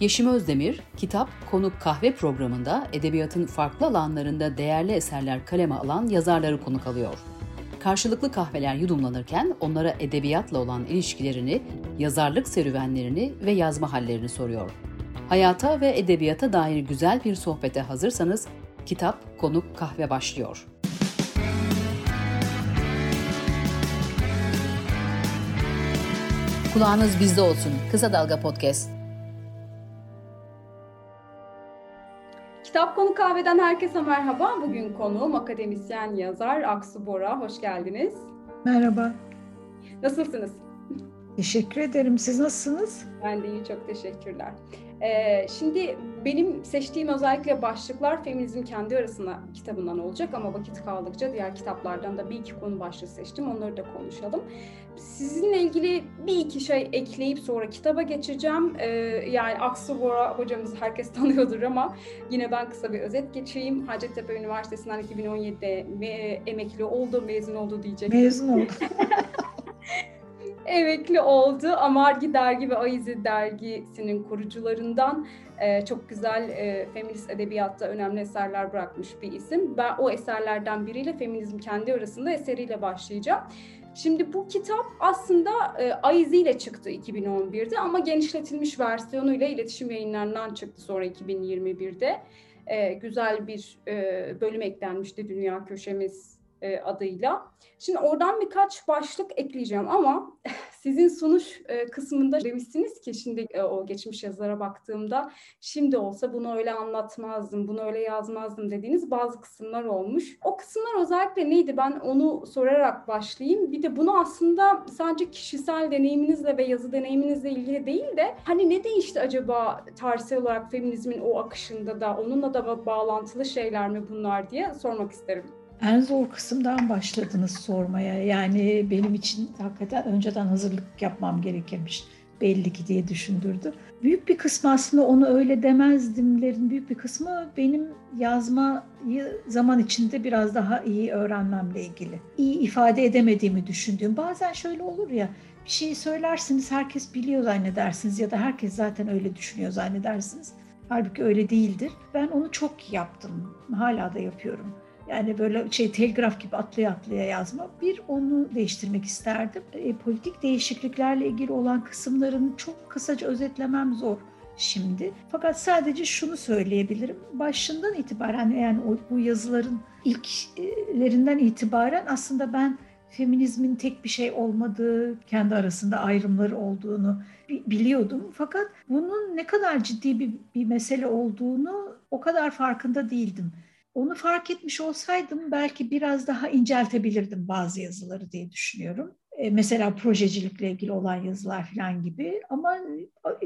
Yeşim Özdemir, Kitap Konuk Kahve programında edebiyatın farklı alanlarında değerli eserler kaleme alan yazarları konuk alıyor. Karşılıklı kahveler yudumlanırken onlara edebiyatla olan ilişkilerini, yazarlık serüvenlerini ve yazma hallerini soruyor. Hayata ve edebiyata dair güzel bir sohbete hazırsanız Kitap Konuk Kahve başlıyor. Kulağınız bizde olsun. Kısa Dalga Podcast. Kitap Konu Kahve'den herkese merhaba. Bugün konuğum akademisyen yazar Aksu Bora. Hoş geldiniz. Merhaba. Nasılsınız? Teşekkür ederim. Siz nasılsınız? Ben de iyi, çok teşekkürler. Ee, şimdi benim seçtiğim özellikle başlıklar Feminizm Kendi Arasına kitabından olacak ama vakit kaldıkça diğer kitaplardan da bir iki konu başlığı seçtim. Onları da konuşalım. Sizinle ilgili bir iki şey ekleyip sonra kitaba geçeceğim. Ee, yani Aksu Bora hocamızı herkes tanıyordur ama yine ben kısa bir özet geçeyim. Hacettepe Üniversitesi'nden 2017'de me- emekli oldu, mezun oldu diyecek. Mezun oldu. emekli oldu. Amargi Dergi ve Aizi Dergisi'nin kurucularından e, çok güzel e, feminist edebiyatta önemli eserler bırakmış bir isim. Ben o eserlerden biriyle Feminizm Kendi Arasında eseriyle başlayacağım. Şimdi bu kitap aslında e, Aizi ile çıktı 2011'de ama genişletilmiş versiyonuyla iletişim yayınlarından çıktı sonra 2021'de. E, güzel bir e, bölüm eklenmişti Dünya Köşemiz e, adıyla. Şimdi oradan birkaç başlık ekleyeceğim ama sizin sunuş e, kısmında demişsiniz ki şimdi e, o geçmiş yazılara baktığımda şimdi olsa bunu öyle anlatmazdım, bunu öyle yazmazdım dediğiniz bazı kısımlar olmuş. O kısımlar özellikle neydi? Ben onu sorarak başlayayım. Bir de bunu aslında sadece kişisel deneyiminizle ve yazı deneyiminizle ilgili değil de hani ne değişti acaba tarihsel olarak feminizmin o akışında da onunla da bağlantılı şeyler mi bunlar diye sormak isterim. En zor kısımdan başladınız sormaya. Yani benim için hakikaten önceden hazırlık yapmam gerekirmiş belli ki diye düşündürdü. Büyük bir kısmı aslında onu öyle demezdimlerin büyük bir kısmı benim yazmayı zaman içinde biraz daha iyi öğrenmemle ilgili. İyi ifade edemediğimi düşündüğüm. Bazen şöyle olur ya bir şeyi söylersiniz herkes biliyor zannedersiniz ya da herkes zaten öyle düşünüyor zannedersiniz. Halbuki öyle değildir. Ben onu çok yaptım. Hala da yapıyorum yani böyle şey telgraf gibi atlaya atlaya yazma. Bir onu değiştirmek isterdim. E, politik değişikliklerle ilgili olan kısımlarını çok kısaca özetlemem zor şimdi. Fakat sadece şunu söyleyebilirim. Başından itibaren yani o, bu yazıların ilklerinden itibaren aslında ben feminizmin tek bir şey olmadığı, kendi arasında ayrımları olduğunu biliyordum. Fakat bunun ne kadar ciddi bir, bir mesele olduğunu o kadar farkında değildim. Onu fark etmiş olsaydım belki biraz daha inceltebilirdim bazı yazıları diye düşünüyorum. E, mesela projecilikle ilgili olan yazılar falan gibi. Ama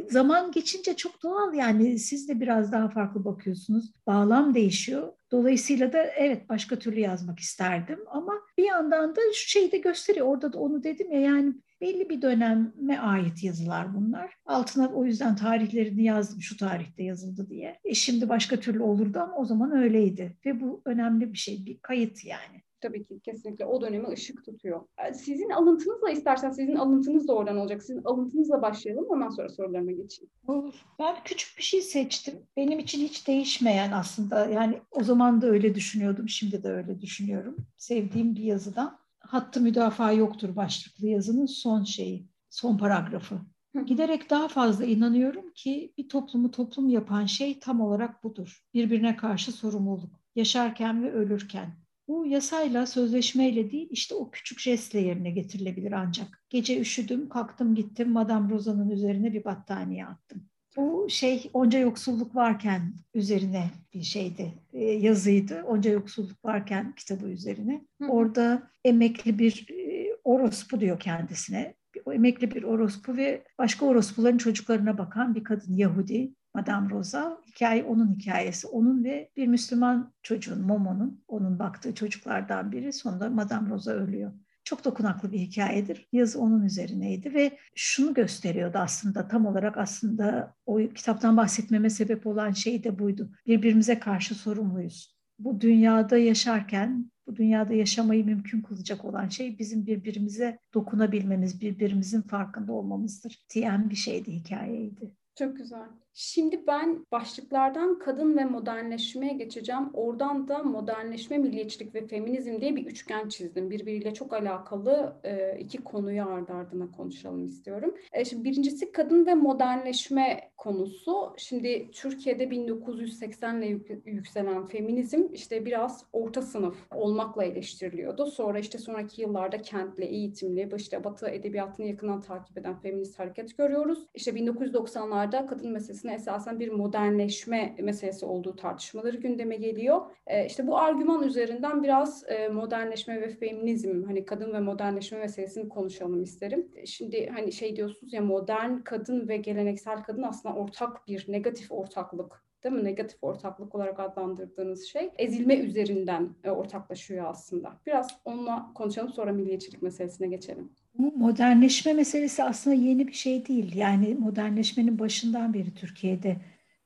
zaman geçince çok doğal yani siz de biraz daha farklı bakıyorsunuz. Bağlam değişiyor. Dolayısıyla da evet başka türlü yazmak isterdim ama bir yandan da şu şeyi de gösteriyor. Orada da onu dedim ya yani belli bir döneme ait yazılar bunlar. Altına o yüzden tarihlerini yazdım şu tarihte yazıldı diye. E şimdi başka türlü olurdu ama o zaman öyleydi. Ve bu önemli bir şey, bir kayıt yani tabii ki kesinlikle o döneme ışık tutuyor. E, sizin alıntınızla istersen sizin alıntınız da oradan olacak. Sizin alıntınızla başlayalım ondan sonra sorularıma geçeyim. Olur. Ben küçük bir şey seçtim. Benim için hiç değişmeyen aslında yani o zaman da öyle düşünüyordum. Şimdi de öyle düşünüyorum. Sevdiğim bir yazıdan. Hattı müdafaa yoktur başlıklı yazının son şeyi, son paragrafı. Giderek daha fazla inanıyorum ki bir toplumu toplum yapan şey tam olarak budur. Birbirine karşı sorumluluk. Yaşarken ve ölürken bu yasayla, sözleşmeyle değil, işte o küçük jestle yerine getirilebilir ancak. Gece üşüdüm, kalktım gittim, Madame Rosa'nın üzerine bir battaniye attım. Bu şey onca yoksulluk varken üzerine bir şeydi, e, yazıydı. Onca yoksulluk varken kitabı üzerine. Orada emekli bir e, orospu diyor kendisine. O emekli bir orospu ve başka orospuların çocuklarına bakan bir kadın Yahudi. Madame Rosa. Hikaye onun hikayesi. Onun ve bir Müslüman çocuğun, Momo'nun, onun baktığı çocuklardan biri. Sonunda Madame Rosa ölüyor. Çok dokunaklı bir hikayedir. Yazı onun üzerineydi ve şunu gösteriyordu aslında tam olarak aslında o kitaptan bahsetmeme sebep olan şey de buydu. Birbirimize karşı sorumluyuz. Bu dünyada yaşarken bu dünyada yaşamayı mümkün kılacak olan şey bizim birbirimize dokunabilmemiz, birbirimizin farkında olmamızdır diyen bir şeydi, hikayeydi. Çok güzel. Şimdi ben başlıklardan kadın ve modernleşmeye geçeceğim. Oradan da modernleşme, milliyetçilik ve feminizm diye bir üçgen çizdim. Birbiriyle çok alakalı e, iki konuyu ardı ardına konuşalım istiyorum. E, şimdi birincisi kadın ve modernleşme konusu. Şimdi Türkiye'de 1980 ile yükselen feminizm işte biraz orta sınıf olmakla eleştiriliyordu. Sonra işte sonraki yıllarda kentli, eğitimli, işte Batı edebiyatını yakından takip eden feminist hareket görüyoruz. İşte 1990'larda kadın meselesine esasen bir modernleşme meselesi olduğu tartışmaları gündeme geliyor. E, işte bu argüman üzerinden biraz e, modernleşme ve feminizm, hani kadın ve modernleşme meselesini konuşalım isterim. Şimdi hani şey diyorsunuz ya modern kadın ve geleneksel kadın aslında ortak bir negatif ortaklık değil mi? Negatif ortaklık olarak adlandırdığınız şey ezilme üzerinden e, ortaklaşıyor aslında. Biraz onunla konuşalım sonra milliyetçilik meselesine geçelim. Bu modernleşme meselesi aslında yeni bir şey değil. Yani modernleşmenin başından beri Türkiye'de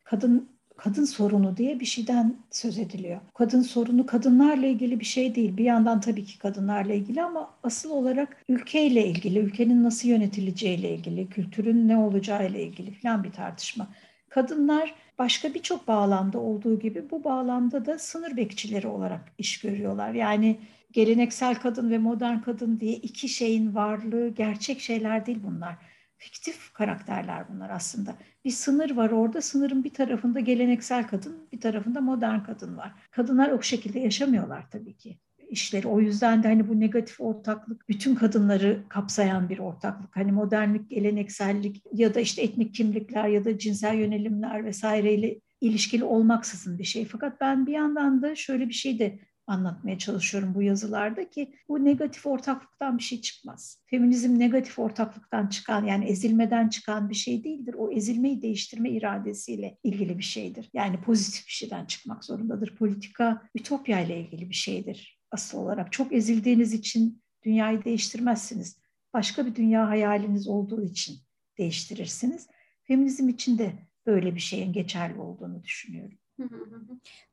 kadın kadın sorunu diye bir şeyden söz ediliyor. Kadın sorunu kadınlarla ilgili bir şey değil. Bir yandan tabii ki kadınlarla ilgili ama asıl olarak ülkeyle ilgili, ülkenin nasıl yönetileceğiyle ilgili, kültürün ne olacağıyla ilgili falan bir tartışma. Kadınlar başka birçok bağlamda olduğu gibi bu bağlamda da sınır bekçileri olarak iş görüyorlar. Yani geleneksel kadın ve modern kadın diye iki şeyin varlığı gerçek şeyler değil bunlar. Fiktif karakterler bunlar aslında. Bir sınır var orada. Sınırın bir tarafında geleneksel kadın, bir tarafında modern kadın var. Kadınlar o şekilde yaşamıyorlar tabii ki işleri. O yüzden de hani bu negatif ortaklık bütün kadınları kapsayan bir ortaklık. Hani modernlik, geleneksellik ya da işte etnik kimlikler ya da cinsel yönelimler vesaireyle ilişkili olmaksızın bir şey. Fakat ben bir yandan da şöyle bir şey de anlatmaya çalışıyorum bu yazılarda ki bu negatif ortaklıktan bir şey çıkmaz. Feminizm negatif ortaklıktan çıkan yani ezilmeden çıkan bir şey değildir. O ezilmeyi değiştirme iradesiyle ilgili bir şeydir. Yani pozitif bir şeyden çıkmak zorundadır. Politika ütopya ile ilgili bir şeydir asıl olarak. Çok ezildiğiniz için dünyayı değiştirmezsiniz. Başka bir dünya hayaliniz olduğu için değiştirirsiniz. Feminizm için de böyle bir şeyin geçerli olduğunu düşünüyorum.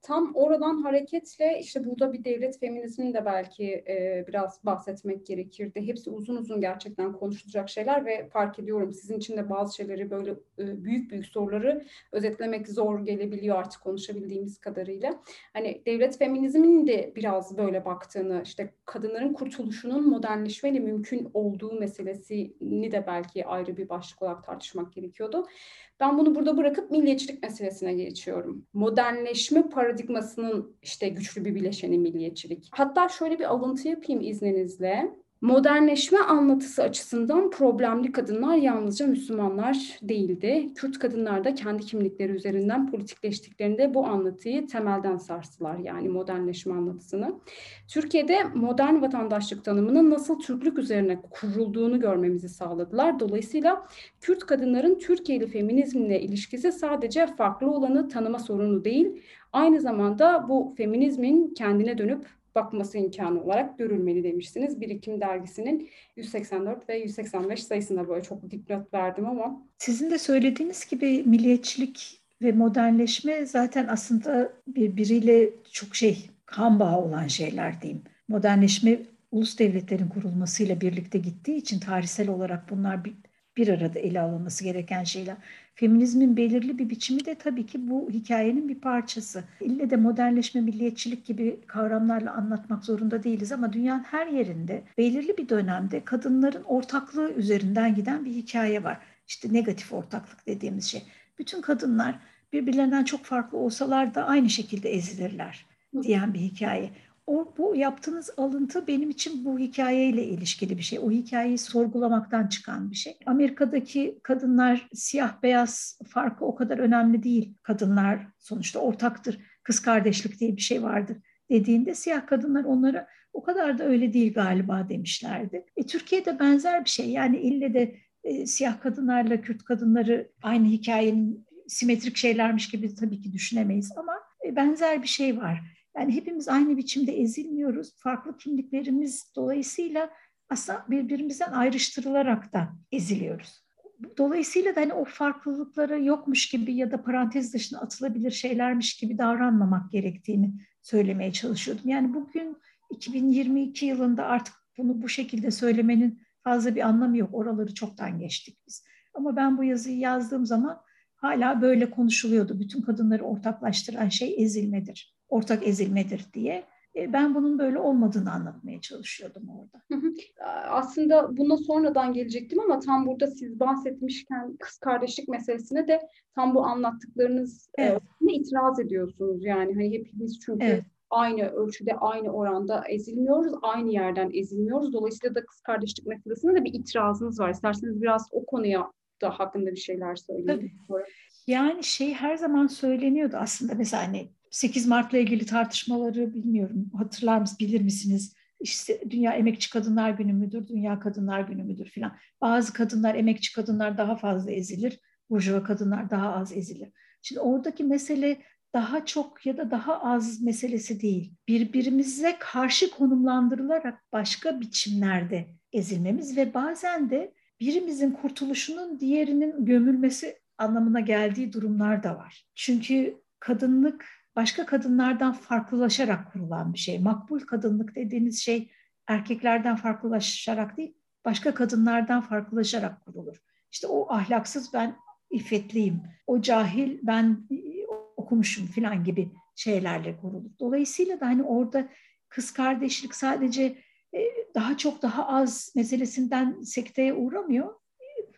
Tam oradan hareketle işte burada bir devlet feminizmini de belki e, biraz bahsetmek gerekirdi. Hepsi uzun uzun gerçekten konuşulacak şeyler ve fark ediyorum sizin için de bazı şeyleri böyle e, büyük büyük soruları özetlemek zor gelebiliyor artık konuşabildiğimiz kadarıyla. Hani devlet feminizminin de biraz böyle baktığını işte kadınların kurtuluşunun modernleşmeyle mümkün olduğu meselesini de belki ayrı bir başlık olarak tartışmak gerekiyordu. Ben bunu burada bırakıp milliyetçilik meselesine geçiyorum. Modernleşme paradigmasının işte güçlü bir bileşeni milliyetçilik. Hatta şöyle bir alıntı yapayım izninizle. Modernleşme anlatısı açısından problemli kadınlar yalnızca Müslümanlar değildi. Kürt kadınlar da kendi kimlikleri üzerinden politikleştiklerinde bu anlatıyı temelden sarstılar yani modernleşme anlatısını. Türkiye'de modern vatandaşlık tanımının nasıl Türklük üzerine kurulduğunu görmemizi sağladılar. Dolayısıyla Kürt kadınların Türkiye'li feminizmle ilişkisi sadece farklı olanı tanıma sorunu değil, aynı zamanda bu feminizmin kendine dönüp bakması imkanı olarak görülmeli demiştiniz. Birikim dergisinin 184 ve 185 sayısında böyle çok dipnot verdim ama. Sizin de söylediğiniz gibi milliyetçilik ve modernleşme zaten aslında birbiriyle çok şey kan bağı olan şeyler diyeyim. Modernleşme ulus devletlerin kurulmasıyla birlikte gittiği için tarihsel olarak bunlar bir, bir arada ele alınması gereken şeyler. Feminizmin belirli bir biçimi de tabii ki bu hikayenin bir parçası. İlle de modernleşme, milliyetçilik gibi kavramlarla anlatmak zorunda değiliz ama dünyanın her yerinde belirli bir dönemde kadınların ortaklığı üzerinden giden bir hikaye var. İşte negatif ortaklık dediğimiz şey. Bütün kadınlar birbirlerinden çok farklı olsalar da aynı şekilde ezilirler diyen bir hikaye o, bu yaptığınız alıntı benim için bu hikayeyle ilişkili bir şey. O hikayeyi sorgulamaktan çıkan bir şey. Amerika'daki kadınlar siyah beyaz farkı o kadar önemli değil. Kadınlar sonuçta ortaktır. Kız kardeşlik diye bir şey vardır dediğinde siyah kadınlar onlara o kadar da öyle değil galiba demişlerdi. E, Türkiye'de benzer bir şey. Yani ille de e, siyah kadınlarla Kürt kadınları aynı hikayenin simetrik şeylermiş gibi tabii ki düşünemeyiz ama e, benzer bir şey var. Yani hepimiz aynı biçimde ezilmiyoruz. Farklı kimliklerimiz dolayısıyla aslında birbirimizden ayrıştırılarak da eziliyoruz. Dolayısıyla da hani o farklılıkları yokmuş gibi ya da parantez dışına atılabilir şeylermiş gibi davranmamak gerektiğini söylemeye çalışıyordum. Yani bugün 2022 yılında artık bunu bu şekilde söylemenin fazla bir anlamı yok. Oraları çoktan geçtik biz. Ama ben bu yazıyı yazdığım zaman hala böyle konuşuluyordu. Bütün kadınları ortaklaştıran şey ezilmedir, ortak ezilmedir diye. E, ben bunun böyle olmadığını anlatmaya çalışıyordum orada. Aslında buna sonradan gelecektim ama tam burada siz bahsetmişken kız kardeşlik meselesine de tam bu anlattıklarınız e, evet. e, itiraz ediyorsunuz. Yani hani hepimiz çünkü evet. aynı ölçüde aynı oranda ezilmiyoruz, aynı yerden ezilmiyoruz. Dolayısıyla da kız kardeşlik meselesine de bir itirazınız var. İsterseniz biraz o konuya da hakkında bir şeyler söyleyin. Tabii. Yani şey her zaman söyleniyordu aslında mesela hani 8 Mart'la ilgili tartışmaları bilmiyorum hatırlar mısınız bilir misiniz? İşte Dünya Emekçi Kadınlar Günü müdür, Dünya Kadınlar Günü müdür filan. Bazı kadınlar, emekçi kadınlar daha fazla ezilir, burjuva kadınlar daha az ezilir. Şimdi oradaki mesele daha çok ya da daha az meselesi değil. Birbirimize karşı konumlandırılarak başka biçimlerde ezilmemiz ve bazen de birimizin kurtuluşunun diğerinin gömülmesi anlamına geldiği durumlar da var. Çünkü kadınlık başka kadınlardan farklılaşarak kurulan bir şey. Makbul kadınlık dediğiniz şey erkeklerden farklılaşarak değil, başka kadınlardan farklılaşarak kurulur. İşte o ahlaksız ben iffetliyim, o cahil ben okumuşum falan gibi şeylerle kurulur. Dolayısıyla da hani orada kız kardeşlik sadece daha çok daha az meselesinden sekteye uğramıyor.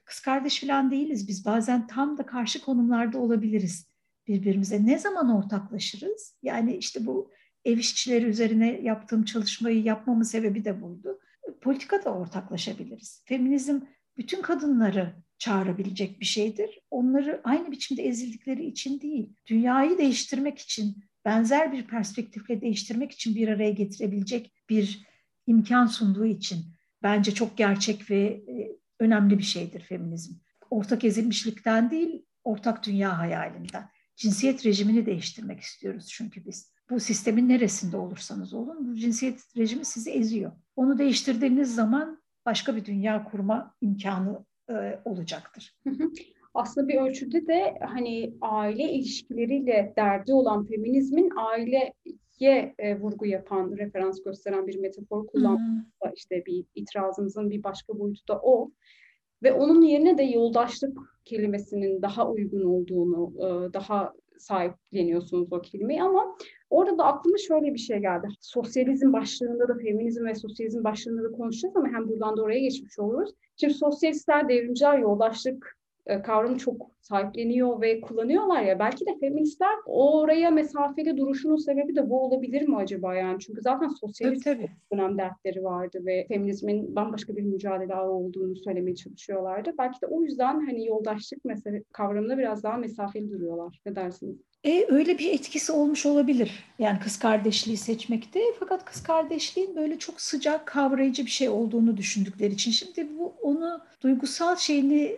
Kız kardeş falan değiliz biz. Bazen tam da karşı konumlarda olabiliriz birbirimize. Ne zaman ortaklaşırız? Yani işte bu ev işçileri üzerine yaptığım çalışmayı yapmamın sebebi de buydu. Politika da ortaklaşabiliriz. Feminizm bütün kadınları çağırabilecek bir şeydir. Onları aynı biçimde ezildikleri için değil, dünyayı değiştirmek için, benzer bir perspektifle değiştirmek için bir araya getirebilecek bir imkan sunduğu için bence çok gerçek ve e, önemli bir şeydir feminizm. Ortak ezilmişlikten değil, ortak dünya hayalinden cinsiyet rejimini değiştirmek istiyoruz çünkü biz. Bu sistemin neresinde olursanız olun bu cinsiyet rejimi sizi eziyor. Onu değiştirdiğiniz zaman başka bir dünya kurma imkanı e, olacaktır. Aslında bir ölçüde de hani aile ilişkileriyle derdi olan feminizmin aileye e, vurgu yapan, referans gösteren bir metafor kullanmak işte bir itirazımızın bir başka boyutu da o. Ve onun yerine de yoldaşlık kelimesinin daha uygun olduğunu, e, daha sahipleniyorsunuz o kelimeyi ama orada da aklıma şöyle bir şey geldi. Sosyalizm başlığında da feminizm ve sosyalizm başlığında da konuşacağız ama hem buradan da oraya geçmiş oluruz. Şimdi sosyalistler, devrimciler yoldaşlık kavramı çok sahipleniyor ve kullanıyorlar ya belki de feministler oraya mesafeli duruşunun sebebi de bu olabilir mi acaba yani çünkü zaten sosyalist tabii, tabii. dönem dertleri vardı ve feminizmin bambaşka bir mücadele olduğunu söylemeye çalışıyorlardı. Belki de o yüzden hani yoldaşlık mesele kavramına biraz daha mesafeli duruyorlar. Ne dersiniz? E, öyle bir etkisi olmuş olabilir. Yani kız kardeşliği seçmekte. Fakat kız kardeşliğin böyle çok sıcak kavrayıcı bir şey olduğunu düşündükleri için. Şimdi bu onu duygusal şeyini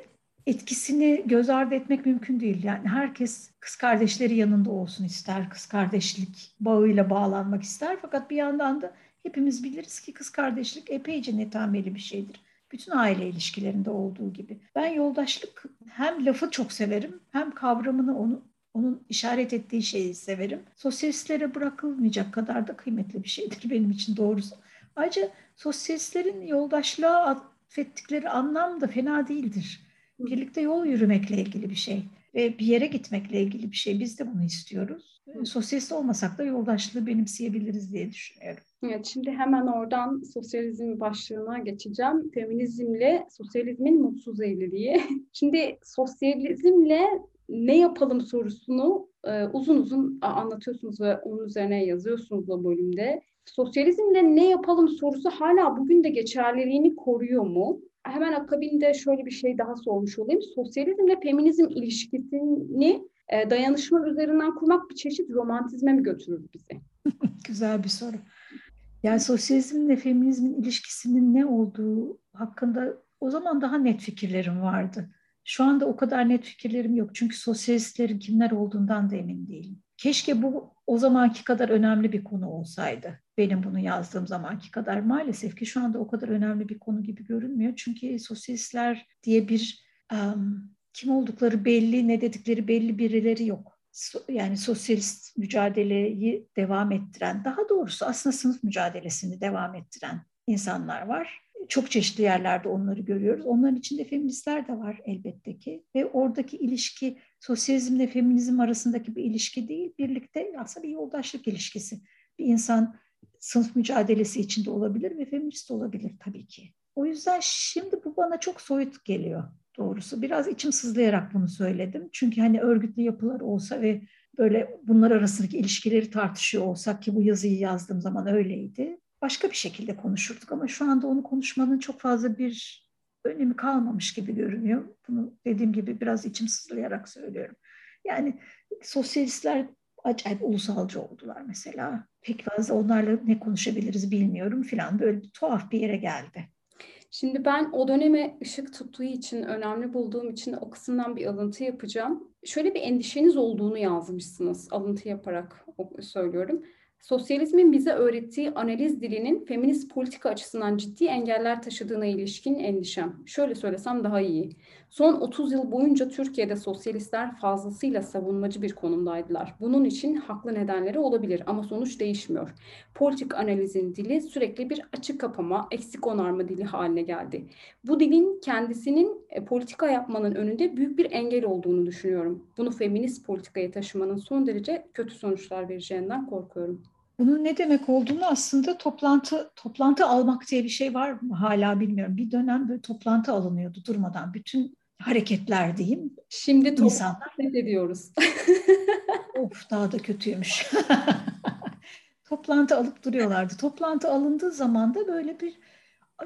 etkisini göz ardı etmek mümkün değil. Yani herkes kız kardeşleri yanında olsun ister, kız kardeşlik bağıyla bağlanmak ister. Fakat bir yandan da hepimiz biliriz ki kız kardeşlik epeyce netameli bir şeydir. Bütün aile ilişkilerinde olduğu gibi. Ben yoldaşlık hem lafı çok severim hem kavramını onu onun işaret ettiği şeyi severim. Sosyalistlere bırakılmayacak kadar da kıymetli bir şeydir benim için doğrusu. Ayrıca sosyalistlerin yoldaşlığa affettikleri anlam da fena değildir birlikte yol yürümekle ilgili bir şey ve bir yere gitmekle ilgili bir şey. Biz de bunu istiyoruz. Sosyalist olmasak da yoldaşlığı benimseyebiliriz diye düşünüyorum. Evet, şimdi hemen oradan sosyalizm başlığına geçeceğim. Feminizmle sosyalizmin mutsuz evliliği. Şimdi sosyalizmle ne yapalım sorusunu e, uzun uzun anlatıyorsunuz ve onun üzerine yazıyorsunuz o bölümde. Sosyalizmle ne yapalım sorusu hala bugün de geçerliliğini koruyor mu? Hemen akabinde şöyle bir şey daha sormuş olayım. Sosyalizmle feminizm ilişkisini e, dayanışma üzerinden kurmak bir çeşit romantizme mi götürür bizi? Güzel bir soru. Yani sosyalizmle feminizmin ilişkisinin ne olduğu hakkında o zaman daha net fikirlerim vardı. Şu anda o kadar net fikirlerim yok. Çünkü sosyalistlerin kimler olduğundan da emin değilim. Keşke bu o zamanki kadar önemli bir konu olsaydı. Benim bunu yazdığım zamanki kadar maalesef ki şu anda o kadar önemli bir konu gibi görünmüyor. Çünkü sosyalistler diye bir um, kim oldukları belli, ne dedikleri belli birileri yok. So, yani sosyalist mücadeleyi devam ettiren, daha doğrusu aslında sınıf mücadelesini devam ettiren insanlar var. çok çeşitli yerlerde onları görüyoruz. Onların içinde feministler de var elbette ki. Ve oradaki ilişki sosyalizmle feminizm arasındaki bir ilişki değil, birlikte aslında bir yoldaşlık ilişkisi. Bir insan sınıf mücadelesi içinde olabilir ve feminist olabilir tabii ki. O yüzden şimdi bu bana çok soyut geliyor doğrusu. Biraz içim sızlayarak bunu söyledim. Çünkü hani örgütlü yapılar olsa ve böyle bunlar arasındaki ilişkileri tartışıyor olsak ki bu yazıyı yazdığım zaman öyleydi. Başka bir şekilde konuşurduk ama şu anda onu konuşmanın çok fazla bir önemi kalmamış gibi görünüyor. Bunu dediğim gibi biraz içim sızlayarak söylüyorum. Yani sosyalistler acayip ulusalcı oldular mesela. Pek fazla onlarla ne konuşabiliriz bilmiyorum filan böyle tuhaf bir yere geldi. Şimdi ben o döneme ışık tuttuğu için, önemli bulduğum için o kısımdan bir alıntı yapacağım. Şöyle bir endişeniz olduğunu yazmışsınız, alıntı yaparak söylüyorum. Sosyalizmin bize öğrettiği analiz dilinin feminist politika açısından ciddi engeller taşıdığına ilişkin endişem. Şöyle söylesem daha iyi. Son 30 yıl boyunca Türkiye'de sosyalistler fazlasıyla savunmacı bir konumdaydılar. Bunun için haklı nedenleri olabilir ama sonuç değişmiyor. Politik analizin dili sürekli bir açık kapama, eksik onarma dili haline geldi. Bu dilin kendisinin e, politika yapmanın önünde büyük bir engel olduğunu düşünüyorum. Bunu feminist politikaya taşımanın son derece kötü sonuçlar vereceğinden korkuyorum. Bunun ne demek olduğunu aslında toplantı toplantı almak diye bir şey var mı hala bilmiyorum. Bir dönem böyle toplantı alınıyordu durmadan. Bütün hareketler diyeyim. Şimdi ne ediyoruz? of daha da kötüymüş. toplantı alıp duruyorlardı. Toplantı alındığı zaman da böyle bir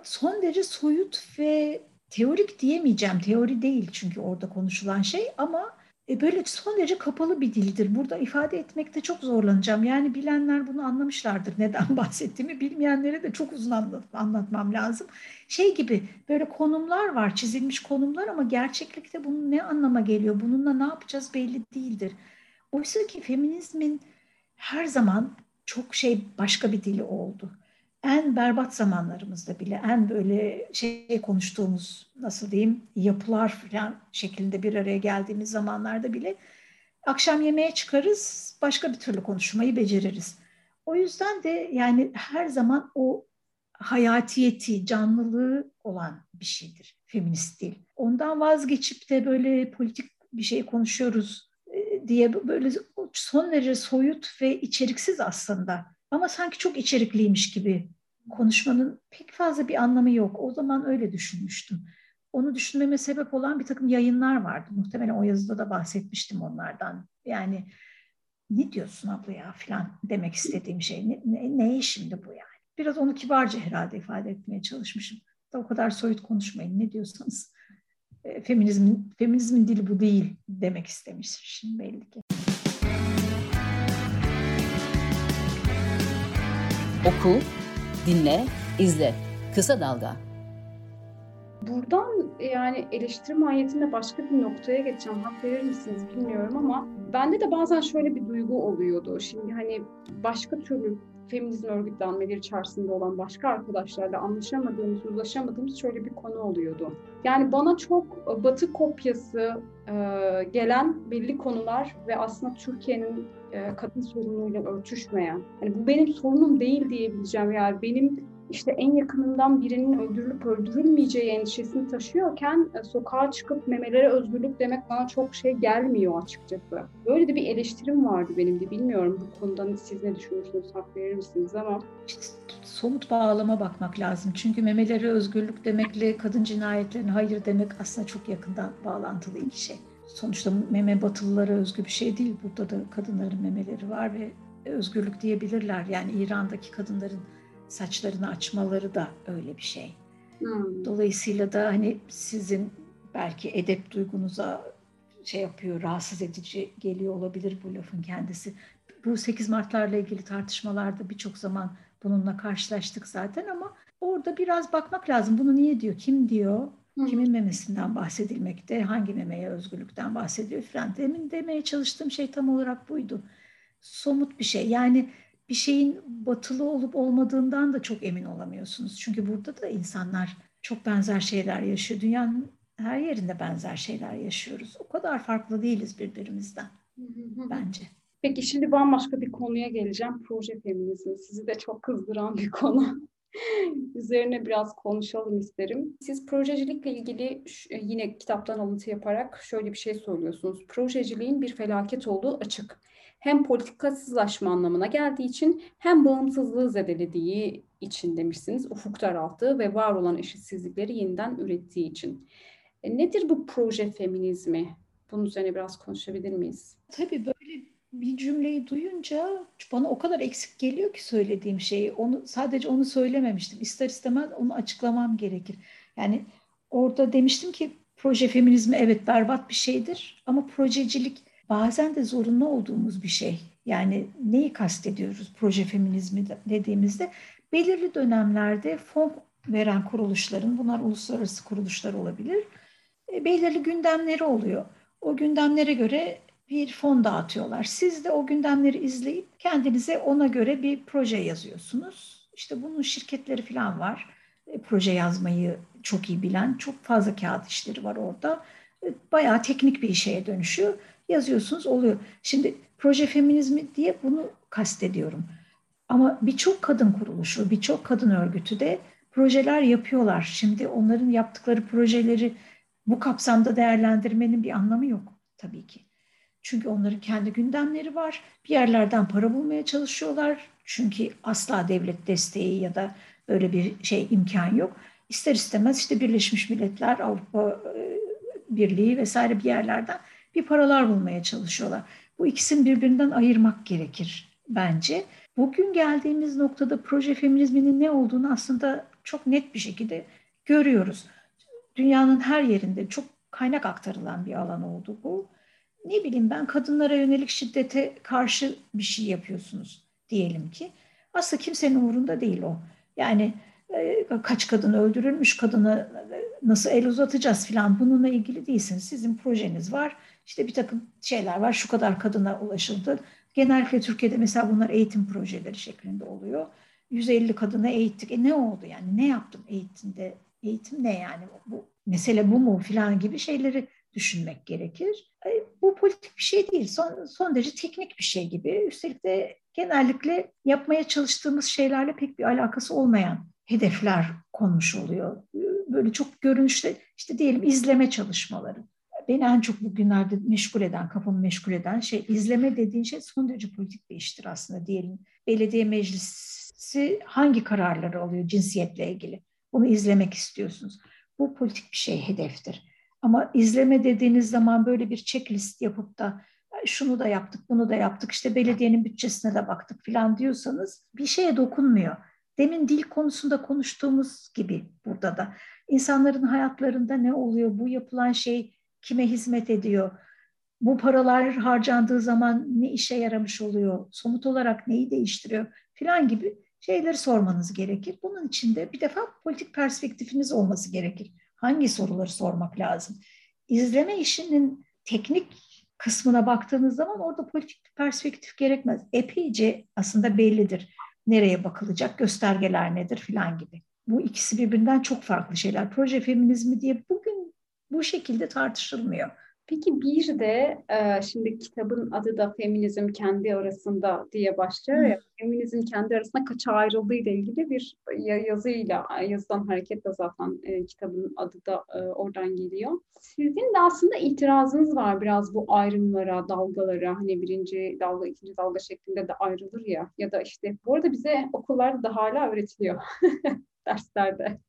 son derece soyut ve teorik diyemeyeceğim. Teori değil çünkü orada konuşulan şey ama e, böyle son derece kapalı bir dildir. Burada ifade etmekte çok zorlanacağım. Yani bilenler bunu anlamışlardır neden bahsettiğimi. Bilmeyenlere de çok uzun anlat, anlatmam lazım. Şey gibi böyle konumlar var, çizilmiş konumlar ama gerçeklikte bunun ne anlama geliyor, bununla ne yapacağız belli değildir. Oysa ki feminizmin her zaman çok şey başka bir dili oldu en berbat zamanlarımızda bile en böyle şey konuştuğumuz nasıl diyeyim yapılar falan şeklinde bir araya geldiğimiz zamanlarda bile akşam yemeğe çıkarız başka bir türlü konuşmayı beceririz. O yüzden de yani her zaman o hayatiyeti, canlılığı olan bir şeydir feminist dil. Ondan vazgeçip de böyle politik bir şey konuşuyoruz e, diye böyle son derece soyut ve içeriksiz aslında ama sanki çok içerikliymiş gibi konuşmanın pek fazla bir anlamı yok. O zaman öyle düşünmüştüm. Onu düşünmeme sebep olan bir takım yayınlar vardı. Muhtemelen o yazıda da bahsetmiştim onlardan. Yani ne diyorsun abla ya falan demek istediğim şey. Ne, ne, neye şimdi bu yani? Biraz onu kibarca herhalde ifade etmeye çalışmışım. Da o kadar soyut konuşmayın ne diyorsanız. E, feminizmin, feminizmin dili bu değil demek istemişim belli ki. Oku, dinle, izle. Kısa Dalga. Buradan yani eleştiri mahiyetinde başka bir noktaya geçeceğim. Hak verir misiniz bilmiyorum ama bende de bazen şöyle bir duygu oluyordu. Şimdi hani başka türlü feminizm örgütlenmeleri içerisinde olan başka arkadaşlarla anlaşamadığımız, uzlaşamadığımız şöyle bir konu oluyordu. Yani bana çok batı kopyası gelen belli konular ve aslında Türkiye'nin e, kadın sorunuyla örtüşmeyen, hani bu benim sorunum değil diyebileceğim yani benim işte en yakınından birinin öldürülüp öldürülmeyeceği endişesini taşıyorken e, sokağa çıkıp memelere özgürlük demek bana çok şey gelmiyor açıkçası. Böyle de bir eleştirim vardı benim de. Bilmiyorum bu konuda siz ne düşünürsünüz, hak verir misiniz ama. Somut bağlama bakmak lazım. Çünkü memelere özgürlük demekle kadın cinayetlerine hayır demek aslında çok yakından bağlantılı iki şey. Sonuçta meme batılılara özgü bir şey değil. Burada da kadınların memeleri var ve özgürlük diyebilirler. Yani İran'daki kadınların saçlarını açmaları da öyle bir şey. Hmm. Dolayısıyla da hani sizin belki edep duygunuza şey yapıyor, rahatsız edici geliyor olabilir bu lafın kendisi. Bu 8 Mart'larla ilgili tartışmalarda birçok zaman bununla karşılaştık zaten ama orada biraz bakmak lazım. Bunu niye diyor, kim diyor, kimin memesinden bahsedilmekte, hangi memeye özgürlükten bahsediyor falan. Demin demeye çalıştığım şey tam olarak buydu. Somut bir şey. Yani bir şeyin batılı olup olmadığından da çok emin olamıyorsunuz. Çünkü burada da insanlar çok benzer şeyler yaşıyor. Dünyanın her yerinde benzer şeyler yaşıyoruz. O kadar farklı değiliz birbirimizden bence. Peki şimdi bambaşka bir konuya geleceğim. Proje feminizmi. Sizi de çok kızdıran bir konu. Üzerine biraz konuşalım isterim. Siz projecilikle ilgili yine kitaptan alıntı yaparak şöyle bir şey söylüyorsunuz. Projeciliğin bir felaket olduğu açık. Hem politikasızlaşma anlamına geldiği için hem bağımsızlığı zedelediği için demişsiniz. Ufuk daralttığı ve var olan eşitsizlikleri yeniden ürettiği için. E, nedir bu proje feminizmi? Bunun üzerine biraz konuşabilir miyiz? Tabii böyle bir cümleyi duyunca bana o kadar eksik geliyor ki söylediğim şeyi. Onu sadece onu söylememiştim. İster istemez onu açıklamam gerekir. Yani orada demiştim ki proje feminizmi evet berbat bir şeydir ama projecilik bazen de zorunlu olduğumuz bir şey. Yani neyi kastediyoruz proje feminizmi dediğimizde belirli dönemlerde fon veren kuruluşların, bunlar uluslararası kuruluşlar olabilir, e, belirli gündemleri oluyor. O gündemlere göre bir fon dağıtıyorlar. Siz de o gündemleri izleyip kendinize ona göre bir proje yazıyorsunuz. İşte bunun şirketleri falan var. E, proje yazmayı çok iyi bilen, çok fazla kağıt işleri var orada. E, bayağı teknik bir işe dönüşüyor. Yazıyorsunuz oluyor. Şimdi proje feminizmi diye bunu kastediyorum. Ama birçok kadın kuruluşu, birçok kadın örgütü de projeler yapıyorlar. Şimdi onların yaptıkları projeleri bu kapsamda değerlendirmenin bir anlamı yok tabii ki. Çünkü onların kendi gündemleri var. Bir yerlerden para bulmaya çalışıyorlar. Çünkü asla devlet desteği ya da böyle bir şey imkan yok. İster istemez işte Birleşmiş Milletler, Avrupa e, Birliği vesaire bir yerlerden bir paralar bulmaya çalışıyorlar. Bu ikisini birbirinden ayırmak gerekir bence. Bugün geldiğimiz noktada proje feminizminin ne olduğunu aslında çok net bir şekilde görüyoruz. Dünyanın her yerinde çok kaynak aktarılan bir alan oldu bu ne bileyim ben kadınlara yönelik şiddete karşı bir şey yapıyorsunuz diyelim ki. Aslında kimsenin umurunda değil o. Yani e, kaç kadın öldürülmüş, kadını nasıl el uzatacağız falan bununla ilgili değilsiniz. Sizin projeniz var. İşte bir takım şeyler var. Şu kadar kadına ulaşıldı. Genellikle Türkiye'de mesela bunlar eğitim projeleri şeklinde oluyor. 150 kadına eğittik. E ne oldu yani? Ne yaptım eğitimde? Eğitim ne yani? Bu mesele bu mu falan gibi şeyleri düşünmek gerekir. Bu politik bir şey değil. Son, son derece teknik bir şey gibi. Üstelik de genellikle yapmaya çalıştığımız şeylerle pek bir alakası olmayan hedefler konmuş oluyor. Böyle çok görünüşte işte diyelim izleme çalışmaları. Beni en çok bugünlerde meşgul eden, kafamı meşgul eden şey izleme dediğin şey son derece politik bir iştir aslında diyelim. Belediye meclisi hangi kararları alıyor cinsiyetle ilgili? Bunu izlemek istiyorsunuz. Bu politik bir şey, hedeftir. Ama izleme dediğiniz zaman böyle bir checklist yapıp da şunu da yaptık, bunu da yaptık, işte belediyenin bütçesine de baktık falan diyorsanız bir şeye dokunmuyor. Demin dil konusunda konuştuğumuz gibi burada da. İnsanların hayatlarında ne oluyor, bu yapılan şey kime hizmet ediyor, bu paralar harcandığı zaman ne işe yaramış oluyor, somut olarak neyi değiştiriyor? Falan gibi şeyleri sormanız gerekir. Bunun için de bir defa politik perspektifiniz olması gerekir hangi soruları sormak lazım? İzleme işinin teknik kısmına baktığınız zaman orada politik bir perspektif gerekmez. Epeyce aslında bellidir. Nereye bakılacak, göstergeler nedir filan gibi. Bu ikisi birbirinden çok farklı şeyler. Proje feminizmi diye bugün bu şekilde tartışılmıyor. Peki bir de e, şimdi kitabın adı da feminizm kendi arasında diye başlıyor ya. Feminizm kendi arasında kaça ayrıldığı ile ilgili bir yazıyla yazıdan hareketle zaten e, kitabın adı da e, oradan geliyor. Sizin de aslında itirazınız var biraz bu ayrımlara, dalgalara. Hani birinci dalga, ikinci dalga şeklinde de ayrılır ya. Ya da işte bu arada bize okullarda da hala öğretiliyor derslerde.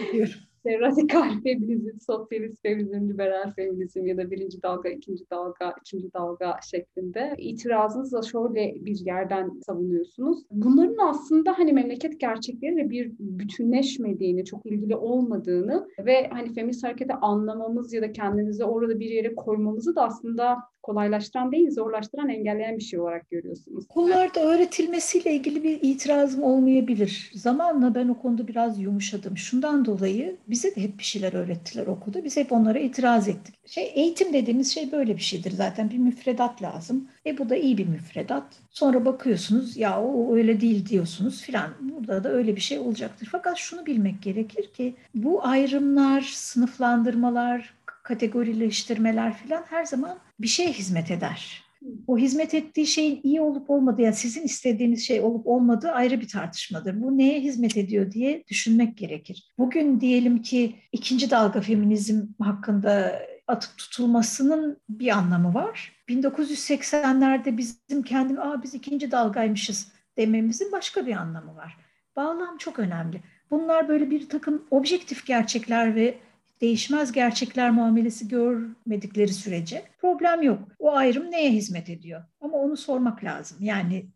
Biliyorum işte radikal feminizm, sosyalist feminizm, liberal feminizm ya da birinci dalga, ikinci dalga, üçüncü dalga şeklinde itirazınızla şöyle bir yerden savunuyorsunuz. Bunların aslında hani memleket gerçekleriyle bir bütünleşmediğini, çok ilgili olmadığını ve hani feminist hareketi anlamamız ya da kendimizi orada bir yere koymamızı da aslında kolaylaştıran değil, zorlaştıran, engelleyen bir şey olarak görüyorsunuz. Okullarda öğretilmesiyle ilgili bir itirazım olmayabilir. Zamanla ben o konuda biraz yumuşadım. Şundan dolayı bize de hep bir şeyler öğrettiler okulda. Biz hep onlara itiraz ettik. Şey, eğitim dediğimiz şey böyle bir şeydir zaten. Bir müfredat lazım. E bu da iyi bir müfredat. Sonra bakıyorsunuz ya o öyle değil diyorsunuz filan. Burada da öyle bir şey olacaktır. Fakat şunu bilmek gerekir ki bu ayrımlar, sınıflandırmalar, kategorileştirmeler filan her zaman bir şeye hizmet eder. O hizmet ettiği şeyin iyi olup olmadığı, yani sizin istediğiniz şey olup olmadığı ayrı bir tartışmadır. Bu neye hizmet ediyor diye düşünmek gerekir. Bugün diyelim ki ikinci dalga feminizm hakkında atıp tutulmasının bir anlamı var. 1980'lerde bizim kendim, aa biz ikinci dalgaymışız dememizin başka bir anlamı var. Bağlam çok önemli. Bunlar böyle bir takım objektif gerçekler ve değişmez gerçekler muamelesi görmedikleri sürece problem yok. O ayrım neye hizmet ediyor? Ama onu sormak lazım. Yani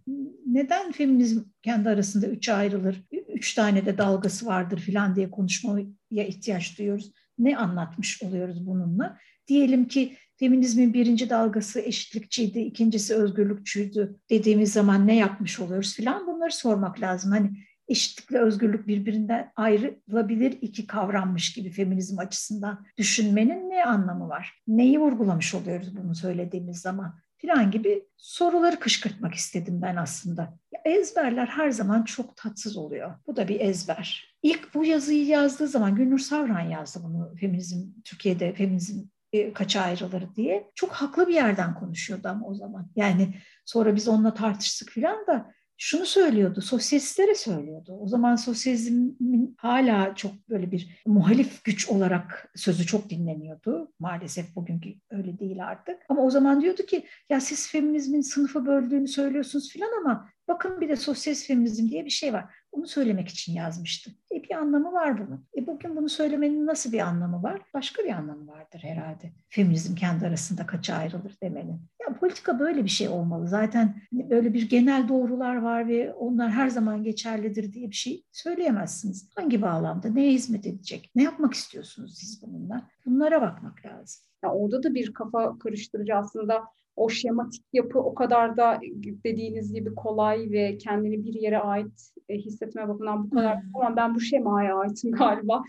neden feminizm kendi arasında üçe ayrılır, üç tane de dalgası vardır filan diye konuşmaya ihtiyaç duyuyoruz? Ne anlatmış oluyoruz bununla? Diyelim ki feminizmin birinci dalgası eşitlikçiydi, ikincisi özgürlükçüydü dediğimiz zaman ne yapmış oluyoruz filan bunları sormak lazım. Hani eşitlikle özgürlük birbirinden ayrılabilir iki kavrammış gibi feminizm açısından düşünmenin ne anlamı var? Neyi vurgulamış oluyoruz bunu söylediğimiz zaman? filan gibi soruları kışkırtmak istedim ben aslında. Ezberler her zaman çok tatsız oluyor. Bu da bir ezber. İlk bu yazıyı yazdığı zaman Gülnur Savran yazdı bunu feminizm Türkiye'de feminizm e, kaça ayrılır diye. Çok haklı bir yerden konuşuyordu ama o zaman. Yani sonra biz onunla tartıştık filan da şunu söylüyordu, sosyalistlere söylüyordu. O zaman sosyalizmin hala çok böyle bir muhalif güç olarak sözü çok dinleniyordu. Maalesef bugünkü öyle değil artık. Ama o zaman diyordu ki ya siz feminizmin sınıfa böldüğünü söylüyorsunuz filan ama bakın bir de sosyalist feminizm diye bir şey var. Onu söylemek için yazmıştım. E bir anlamı var bunun. E bugün bunu söylemenin nasıl bir anlamı var? Başka bir anlamı vardır herhalde. Feminizm kendi arasında kaça ayrılır demenin. Ya politika böyle bir şey olmalı. Zaten böyle bir genel doğrular var ve onlar her zaman geçerlidir diye bir şey söyleyemezsiniz. Hangi bağlamda, neye hizmet edecek, ne yapmak istiyorsunuz siz bununla? Bunlara bakmak lazım. Ya orada da bir kafa karıştırıcı aslında o şematik yapı o kadar da dediğiniz gibi kolay ve kendini bir yere ait e, hissetme bakımından bu kadar tamam ben bu şemaya aitim galiba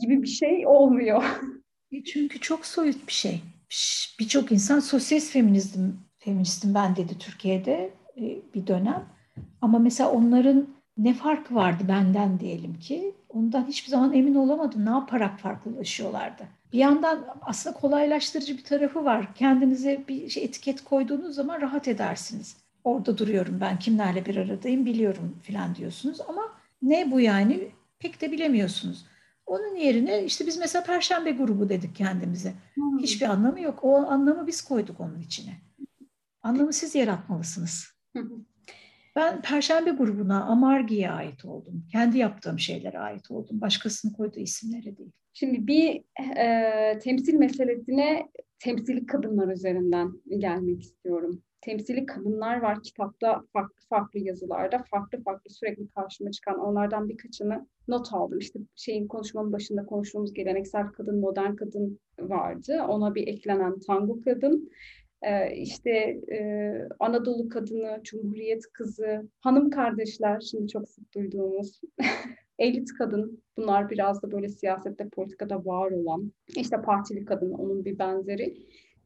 gibi bir şey olmuyor. E, çünkü çok soyut bir şey. Birçok insan sosyalist feminizm, feministim ben dedi Türkiye'de e, bir dönem. Ama mesela onların ne farkı vardı benden diyelim ki ondan hiçbir zaman emin olamadım. Ne yaparak farklılaşıyorlardı? Bir yandan aslında kolaylaştırıcı bir tarafı var. Kendinize bir şey etiket koyduğunuz zaman rahat edersiniz. Orada duruyorum ben kimlerle bir aradayım biliyorum filan diyorsunuz ama ne bu yani pek de bilemiyorsunuz. Onun yerine işte biz mesela Perşembe grubu dedik kendimize. Hmm. Hiçbir anlamı yok. O anlamı biz koyduk onun içine. Anlamı siz yaratmalısınız. Ben Perşembe grubuna, Amargi'ye ait oldum. Kendi yaptığım şeylere ait oldum. Başkasının koyduğu isimlere değil. Şimdi bir e, temsil meselesine temsili kadınlar üzerinden gelmek istiyorum. Temsili kadınlar var kitapta farklı farklı yazılarda farklı farklı sürekli karşıma çıkan onlardan birkaçını not aldım. İşte şeyin konuşmanın başında konuştuğumuz geleneksel kadın, modern kadın vardı. Ona bir eklenen tango kadın. Ee, işte e, Anadolu kadını, Cumhuriyet kızı, hanım kardeşler şimdi çok sık duyduğumuz elit kadın bunlar biraz da böyle siyasette politikada var olan işte partili kadın onun bir benzeri.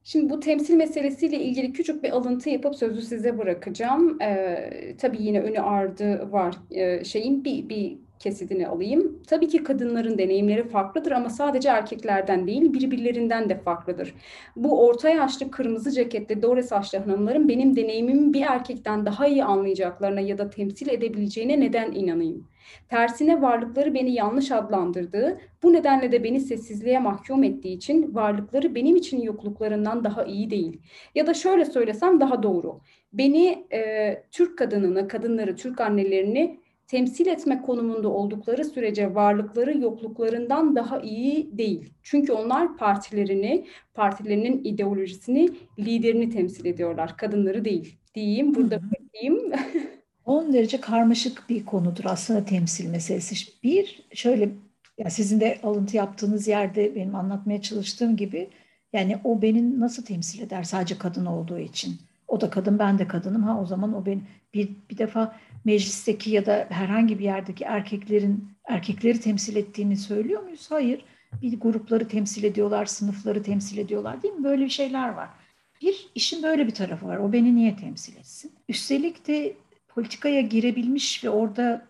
Şimdi bu temsil meselesiyle ilgili küçük bir alıntı yapıp sözü size bırakacağım. Ee, tabii yine önü ardı var ee, şeyin bir, bir kesitini alayım. Tabii ki kadınların deneyimleri farklıdır ama sadece erkeklerden değil birbirlerinden de farklıdır. Bu orta yaşlı kırmızı ceketli dore saçlı hanımların benim deneyimimi bir erkekten daha iyi anlayacaklarına ya da temsil edebileceğine neden inanayım? Tersine varlıkları beni yanlış adlandırdığı, bu nedenle de beni sessizliğe mahkum ettiği için varlıkları benim için yokluklarından daha iyi değil. Ya da şöyle söylesem daha doğru. Beni e, Türk kadınını, kadınları, Türk annelerini temsil etme konumunda oldukları sürece varlıkları yokluklarından daha iyi değil. Çünkü onlar partilerini, partilerinin ideolojisini, liderini temsil ediyorlar. Kadınları değil diyeyim. Burada diyeyim. Son derece karmaşık bir konudur aslında temsil meselesi. Bir, şöyle ya sizin de alıntı yaptığınız yerde benim anlatmaya çalıştığım gibi yani o beni nasıl temsil eder sadece kadın olduğu için. O da kadın ben de kadınım ha o zaman o ben bir, bir defa meclisteki ya da herhangi bir yerdeki erkeklerin erkekleri temsil ettiğini söylüyor muyuz? Hayır. Bir grupları temsil ediyorlar, sınıfları temsil ediyorlar değil mi? Böyle bir şeyler var. Bir işin böyle bir tarafı var. O beni niye temsil etsin? Üstelik de politikaya girebilmiş ve orada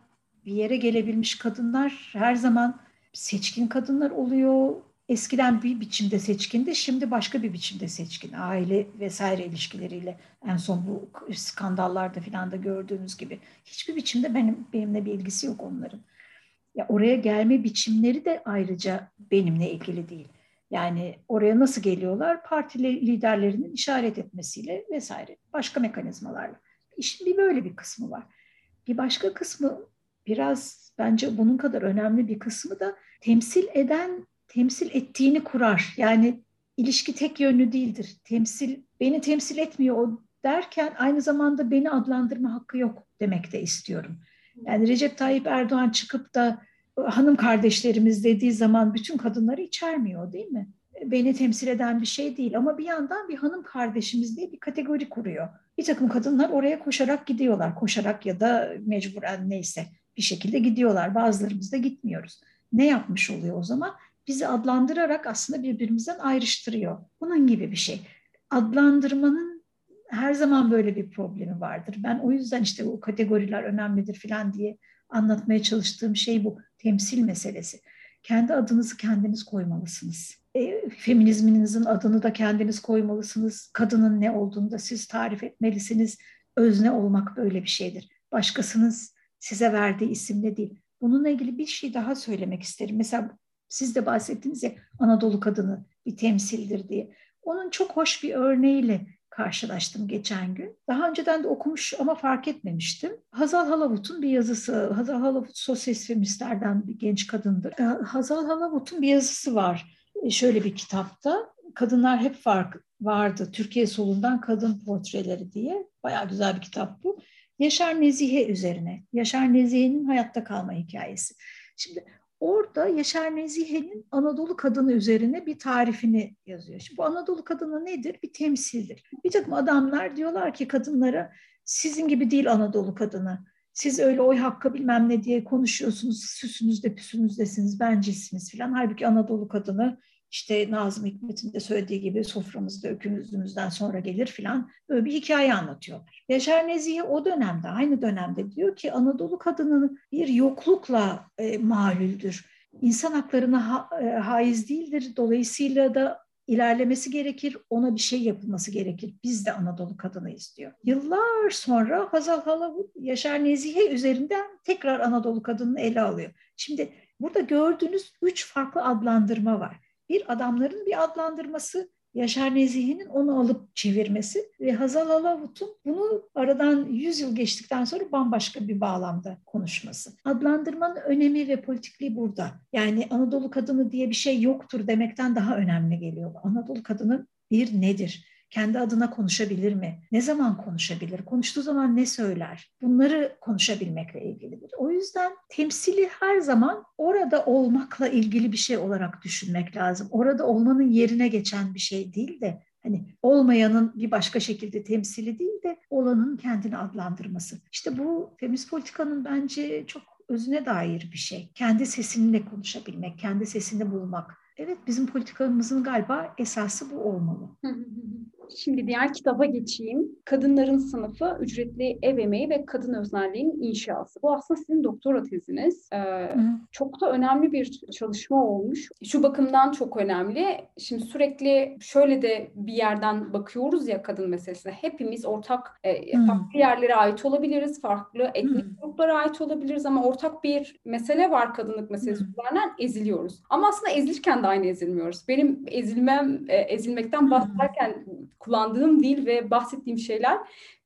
bir yere gelebilmiş kadınlar her zaman seçkin kadınlar oluyor. Eskiden bir biçimde seçkindi, şimdi başka bir biçimde seçkin. Aile vesaire ilişkileriyle en son bu skandallarda filan da gördüğümüz gibi. Hiçbir biçimde benim benimle bir ilgisi yok onların. Ya oraya gelme biçimleri de ayrıca benimle ilgili değil. Yani oraya nasıl geliyorlar? Parti liderlerinin işaret etmesiyle vesaire başka mekanizmalarla. İşin bir böyle bir kısmı var. Bir başka kısmı biraz bence bunun kadar önemli bir kısmı da temsil eden temsil ettiğini kurar. Yani ilişki tek yönlü değildir. Temsil beni temsil etmiyor o derken aynı zamanda beni adlandırma hakkı yok demek de istiyorum. Yani Recep Tayyip Erdoğan çıkıp da hanım kardeşlerimiz dediği zaman bütün kadınları içermiyor değil mi? Beni temsil eden bir şey değil ama bir yandan bir hanım kardeşimiz diye bir kategori kuruyor. Bir takım kadınlar oraya koşarak gidiyorlar. Koşarak ya da mecburen neyse bir şekilde gidiyorlar. Bazılarımız da gitmiyoruz. Ne yapmış oluyor o zaman? Bizi adlandırarak aslında birbirimizden ayrıştırıyor. Bunun gibi bir şey. Adlandırmanın her zaman böyle bir problemi vardır. Ben o yüzden işte o kategoriler önemlidir falan diye anlatmaya çalıştığım şey bu temsil meselesi. Kendi adınızı kendiniz koymalısınız. E, feminizminizin adını da kendiniz koymalısınız. Kadının ne olduğunu da siz tarif etmelisiniz. Özne olmak böyle bir şeydir. Başkasınız size verdiği isimle değil. Bununla ilgili bir şey daha söylemek isterim. Mesela siz de bahsettiniz ya Anadolu kadını bir temsildir diye. Onun çok hoş bir örneğiyle karşılaştım geçen gün. Daha önceden de okumuş ama fark etmemiştim. Hazal Halavut'un bir yazısı. Hazal Halavut sosyalist feministlerden bir genç kadındır. Ee, Hazal Halavut'un bir yazısı var. E, şöyle bir kitapta. Kadınlar hep fark vardı. Türkiye solundan kadın portreleri diye. Bayağı güzel bir kitap bu. Yaşar Nezihe üzerine. Yaşar Nezihe'nin hayatta kalma hikayesi. Şimdi Orada Yaşar Nezihe'nin Anadolu kadını üzerine bir tarifini yazıyor. Şimdi bu Anadolu kadını nedir? Bir temsildir. Bir takım adamlar diyorlar ki kadınlara sizin gibi değil Anadolu kadını. Siz öyle oy hakkı bilmem ne diye konuşuyorsunuz, süsünüzde püsünüzdesiniz, bencisiniz filan. Halbuki Anadolu kadını işte Nazım Hikmet'in de söylediği gibi soframızda ökümüzümüzden sonra gelir filan böyle bir hikaye anlatıyorlar. Yaşar Nezihe o dönemde aynı dönemde diyor ki Anadolu kadının bir yoklukla e, malüldür. İnsan haklarına ha, e, haiz değildir. Dolayısıyla da ilerlemesi gerekir, ona bir şey yapılması gerekir. Biz de Anadolu kadınıyız diyor. Yıllar sonra Hazal Halavut Yaşar Nezihe üzerinden tekrar Anadolu kadınını ele alıyor. Şimdi burada gördüğünüz üç farklı adlandırma var bir adamların bir adlandırması, Yaşar Nezihi'nin onu alıp çevirmesi ve Hazal Alavut'un bunu aradan 100 yıl geçtikten sonra bambaşka bir bağlamda konuşması. Adlandırmanın önemi ve politikliği burada. Yani Anadolu kadını diye bir şey yoktur demekten daha önemli geliyor. Anadolu kadını bir nedir? Kendi adına konuşabilir mi? Ne zaman konuşabilir? Konuştuğu zaman ne söyler? Bunları konuşabilmekle ilgilidir. O yüzden temsili her zaman orada olmakla ilgili bir şey olarak düşünmek lazım. Orada olmanın yerine geçen bir şey değil de hani olmayanın bir başka şekilde temsili değil de olanın kendini adlandırması. İşte bu feminist politikanın bence çok özüne dair bir şey. Kendi sesinle konuşabilmek, kendi sesini bulmak. Evet bizim politikamızın galiba esası bu olmalı. Şimdi diğer kitaba geçeyim. Kadınların sınıfı, ücretli ev emeği ve kadın öznelliğin inşası. Bu aslında sizin doktora teziniz. Ee, çok da önemli bir çalışma olmuş. Şu bakımdan çok önemli. Şimdi sürekli şöyle de bir yerden bakıyoruz ya kadın meselesine. Hepimiz ortak e, farklı yerlere ait olabiliriz, farklı etnik gruplara ait olabiliriz ama ortak bir mesele var kadınlık meselesi üzerinden eziliyoruz. Ama aslında ezilirken de aynı ezilmiyoruz. Benim ezilmem, e, ezilmekten bahsederken kullandığım dil ve bahsettiğim şeyler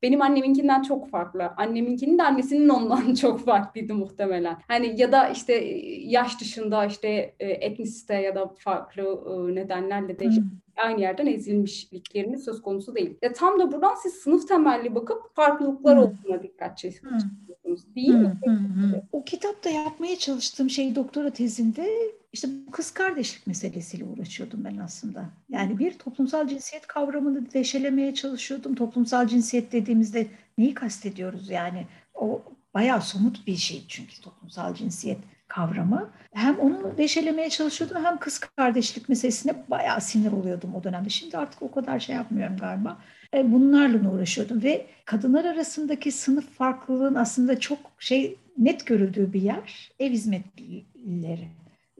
benim anneminkinden çok farklı. Anneminkinin de annesinin ondan çok farklıydı muhtemelen. Hani ya da işte yaş dışında işte e, etnisite ya da farklı e, nedenlerle de hmm. aynı yerden ezilmişlikleriniz söz konusu değil. Ya tam da buradan siz sınıf temelli bakıp farklılıklar hmm. olduğuna dikkat çekiyorsunuz. Hmm. Değil mi? Hmm. O kitapta yapmaya çalıştığım şey doktora tezinde işte bu kız kardeşlik meselesiyle uğraşıyordum ben aslında. Yani bir toplumsal cinsiyet kavramını deşelemeye çalışıyordum. Toplumsal cinsiyet dediğimizde neyi kastediyoruz yani? O bayağı somut bir şey çünkü toplumsal cinsiyet kavramı. Hem onu deşelemeye çalışıyordum hem kız kardeşlik meselesine bayağı sinir oluyordum o dönemde. Şimdi artık o kadar şey yapmıyorum galiba. E, bunlarla uğraşıyordum ve kadınlar arasındaki sınıf farklılığın aslında çok şey net görüldüğü bir yer ev hizmetlileri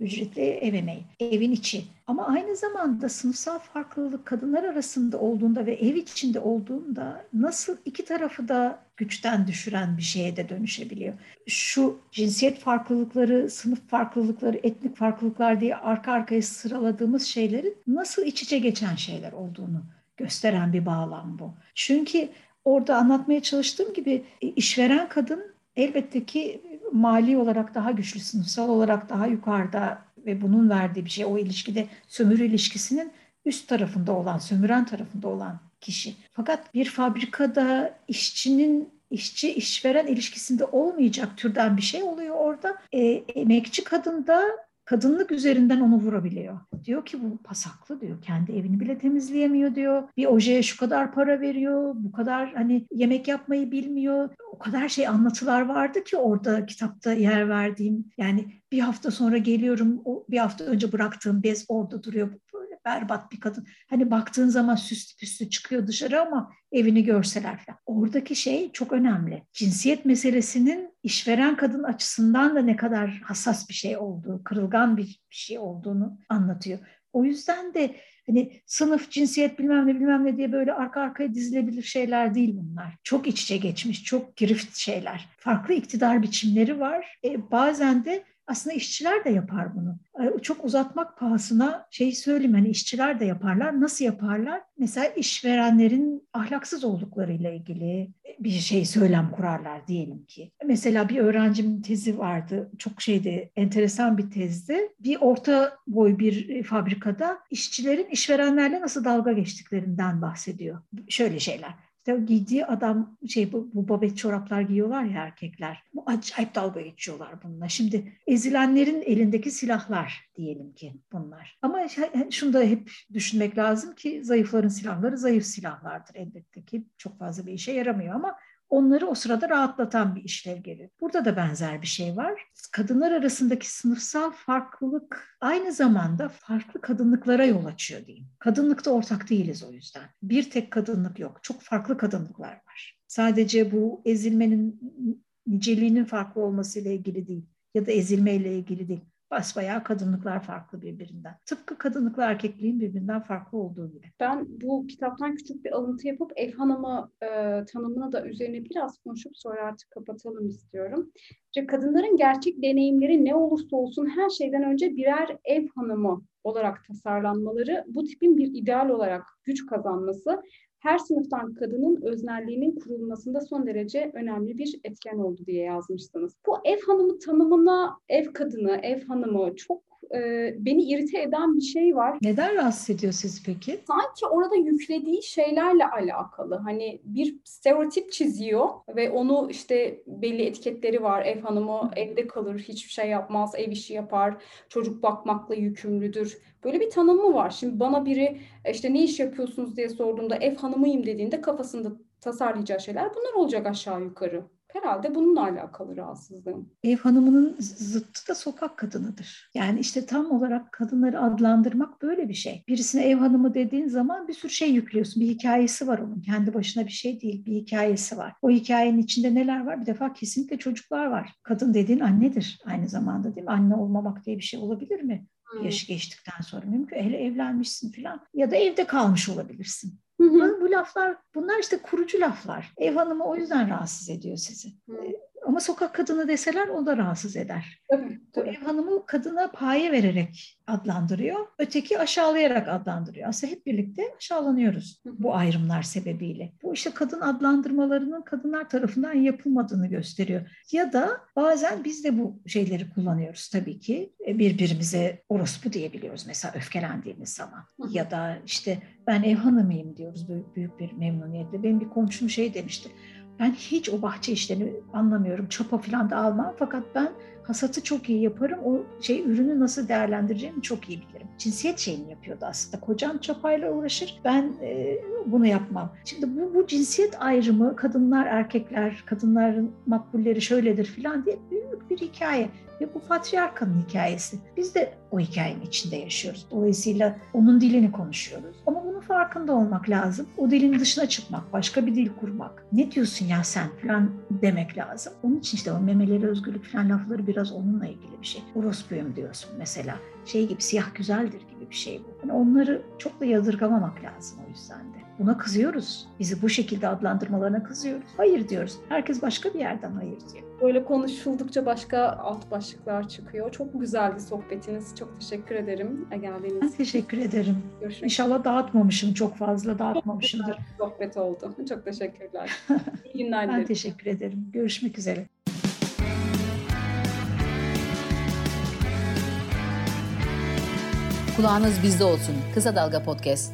ücretli ev emeği, evin içi. Ama aynı zamanda sınıfsal farklılık kadınlar arasında olduğunda ve ev içinde olduğunda nasıl iki tarafı da güçten düşüren bir şeye de dönüşebiliyor. Şu cinsiyet farklılıkları, sınıf farklılıkları, etnik farklılıklar diye arka arkaya sıraladığımız şeylerin nasıl iç içe geçen şeyler olduğunu gösteren bir bağlam bu. Çünkü orada anlatmaya çalıştığım gibi işveren kadın elbette ki mali olarak daha güçlü, sınıfsal olarak daha yukarıda ve bunun verdiği bir şey o ilişkide sömürü ilişkisinin üst tarafında olan, sömüren tarafında olan kişi. Fakat bir fabrikada işçinin işçi işveren ilişkisinde olmayacak türden bir şey oluyor orada. E, emekçi kadın da kadınlık üzerinden onu vurabiliyor. Diyor ki bu pasaklı diyor. Kendi evini bile temizleyemiyor diyor. Bir ojeye şu kadar para veriyor. Bu kadar hani yemek yapmayı bilmiyor. O kadar şey anlatılar vardı ki orada kitapta yer verdiğim. Yani bir hafta sonra geliyorum. O bir hafta önce bıraktığım bez orada duruyor berbat bir kadın. Hani baktığın zaman süslü püslü çıkıyor dışarı ama evini görseler falan. Oradaki şey çok önemli. Cinsiyet meselesinin işveren kadın açısından da ne kadar hassas bir şey olduğu, kırılgan bir şey olduğunu anlatıyor. O yüzden de hani sınıf, cinsiyet bilmem ne bilmem ne diye böyle arka arkaya dizilebilir şeyler değil bunlar. Çok iç içe geçmiş, çok girift şeyler. Farklı iktidar biçimleri var. E, bazen de aslında işçiler de yapar bunu. Çok uzatmak pahasına şey söyleyeyim hani işçiler de yaparlar. Nasıl yaparlar? Mesela işverenlerin ahlaksız olduklarıyla ilgili bir şey söylem kurarlar diyelim ki. Mesela bir öğrencimin tezi vardı. Çok şeydi, enteresan bir tezdi. Bir orta boy bir fabrikada işçilerin işverenlerle nasıl dalga geçtiklerinden bahsediyor. Şöyle şeyler işte giydiği adam şey bu, bu babet çoraplar giyiyorlar ya erkekler. Bu acayip dalga geçiyorlar bununla. Şimdi ezilenlerin elindeki silahlar diyelim ki bunlar. Ama şunu da hep düşünmek lazım ki zayıfların silahları zayıf silahlardır elbette ki. Çok fazla bir işe yaramıyor ama onları o sırada rahatlatan bir işlev gelir. Burada da benzer bir şey var. Kadınlar arasındaki sınıfsal farklılık aynı zamanda farklı kadınlıklara yol açıyor diyeyim. Kadınlıkta ortak değiliz o yüzden. Bir tek kadınlık yok. Çok farklı kadınlıklar var. Sadece bu ezilmenin niceliğinin farklı olmasıyla ilgili değil ya da ezilmeyle ilgili değil basbayağı kadınlıklar farklı birbirinden. Tıpkı kadınlıkla erkekliğin birbirinden farklı olduğu gibi. Ben bu kitaptan küçük bir alıntı yapıp ev hanımı e, tanımına da üzerine biraz konuşup sonra artık kapatalım istiyorum. İşte kadınların gerçek deneyimleri ne olursa olsun her şeyden önce birer ev hanımı olarak tasarlanmaları, bu tipin bir ideal olarak güç kazanması her sınıftan kadının öznelliğinin kurulmasında son derece önemli bir etken oldu diye yazmışsınız. Bu ev hanımı tanımına ev kadını, ev hanımı çok e, beni irite eden bir şey var. Neden rahatsız ediyor sizi peki? Sanki orada yüklediği şeylerle alakalı. Hani bir stereotip çiziyor ve onu işte belli etiketleri var. Ev hanımı evde kalır, hiçbir şey yapmaz, ev işi yapar, çocuk bakmakla yükümlüdür. Böyle bir tanımı var. Şimdi bana biri e, işte ne iş yapıyorsunuz diye sorduğumda ev hanımıyım dediğinde kafasında tasarlayacağı şeyler bunlar olacak aşağı yukarı. Herhalde bununla alakalı rahatsızlığım. Ev hanımının zıttı da sokak kadınıdır. Yani işte tam olarak kadınları adlandırmak böyle bir şey. Birisine ev hanımı dediğin zaman bir sürü şey yüklüyorsun. Bir hikayesi var onun. Kendi başına bir şey değil. Bir hikayesi var. O hikayenin içinde neler var? Bir defa kesinlikle çocuklar var. Kadın dediğin annedir aynı zamanda değil mi? Anne olmamak diye bir şey olabilir mi? Yaşı geçtikten sonra mümkün. Hele evlenmişsin falan ya da evde kalmış olabilirsin. Hı hı. Bu laflar bunlar işte kurucu laflar. Ev hanımı o yüzden rahatsız ediyor sizi. Hı. Ama sokak kadını deseler o da rahatsız eder. Tabii, tabii. ev hanımı kadına paye vererek adlandırıyor. Öteki aşağılayarak adlandırıyor. Aslında hep birlikte aşağılanıyoruz bu ayrımlar sebebiyle. Bu işte kadın adlandırmalarının kadınlar tarafından yapılmadığını gösteriyor. Ya da bazen biz de bu şeyleri kullanıyoruz tabii ki. E, birbirimize orospu diyebiliyoruz mesela öfkelendiğimiz zaman. Ya da işte ben ev hanımıyım diyoruz büyük, büyük bir memnuniyetle. Benim bir komşum şey demişti. Ben hiç o bahçe işlerini anlamıyorum. Çapa falan da almam. Fakat ben hasatı çok iyi yaparım. O şey ürünü nasıl değerlendireceğimi çok iyi bilirim. Cinsiyet şeyini yapıyordu aslında. Kocam çapayla uğraşır. Ben e, bunu yapmam. Şimdi bu, bu cinsiyet ayrımı kadınlar, erkekler, kadınların makbulleri şöyledir falan diye büyük bir hikaye. Ve bu patriarkanın hikayesi. Biz de o hikayenin içinde yaşıyoruz. Dolayısıyla onun dilini konuşuyoruz. Ama bunun farkında olmak lazım. O dilin dışına çıkmak, başka bir dil kurmak. Ne diyorsun ya sen falan demek lazım. Onun için işte o memeleri özgürlük falan lafları bir biraz onunla ilgili bir şey. Orospuyum diyorsun mesela. Şey gibi siyah güzeldir gibi bir şey bu. Yani onları çok da yadırgamamak lazım o yüzden de. Buna kızıyoruz. Bizi bu şekilde adlandırmalarına kızıyoruz. Hayır diyoruz. Herkes başka bir yerden hayır diyor. Böyle konuşuldukça başka alt başlıklar çıkıyor. Çok güzeldi sohbetiniz. Çok teşekkür ederim geldiğiniz Ben teşekkür ederim. Görüşmek İnşallah dağıtmamışım çok fazla dağıtmamışımdır. üzere. Sohbet oldu. Çok teşekkürler. İyi günler Ben dilerim. teşekkür ederim. Görüşmek üzere. Kulağınız bizde olsun. Kısa Dalga Podcast.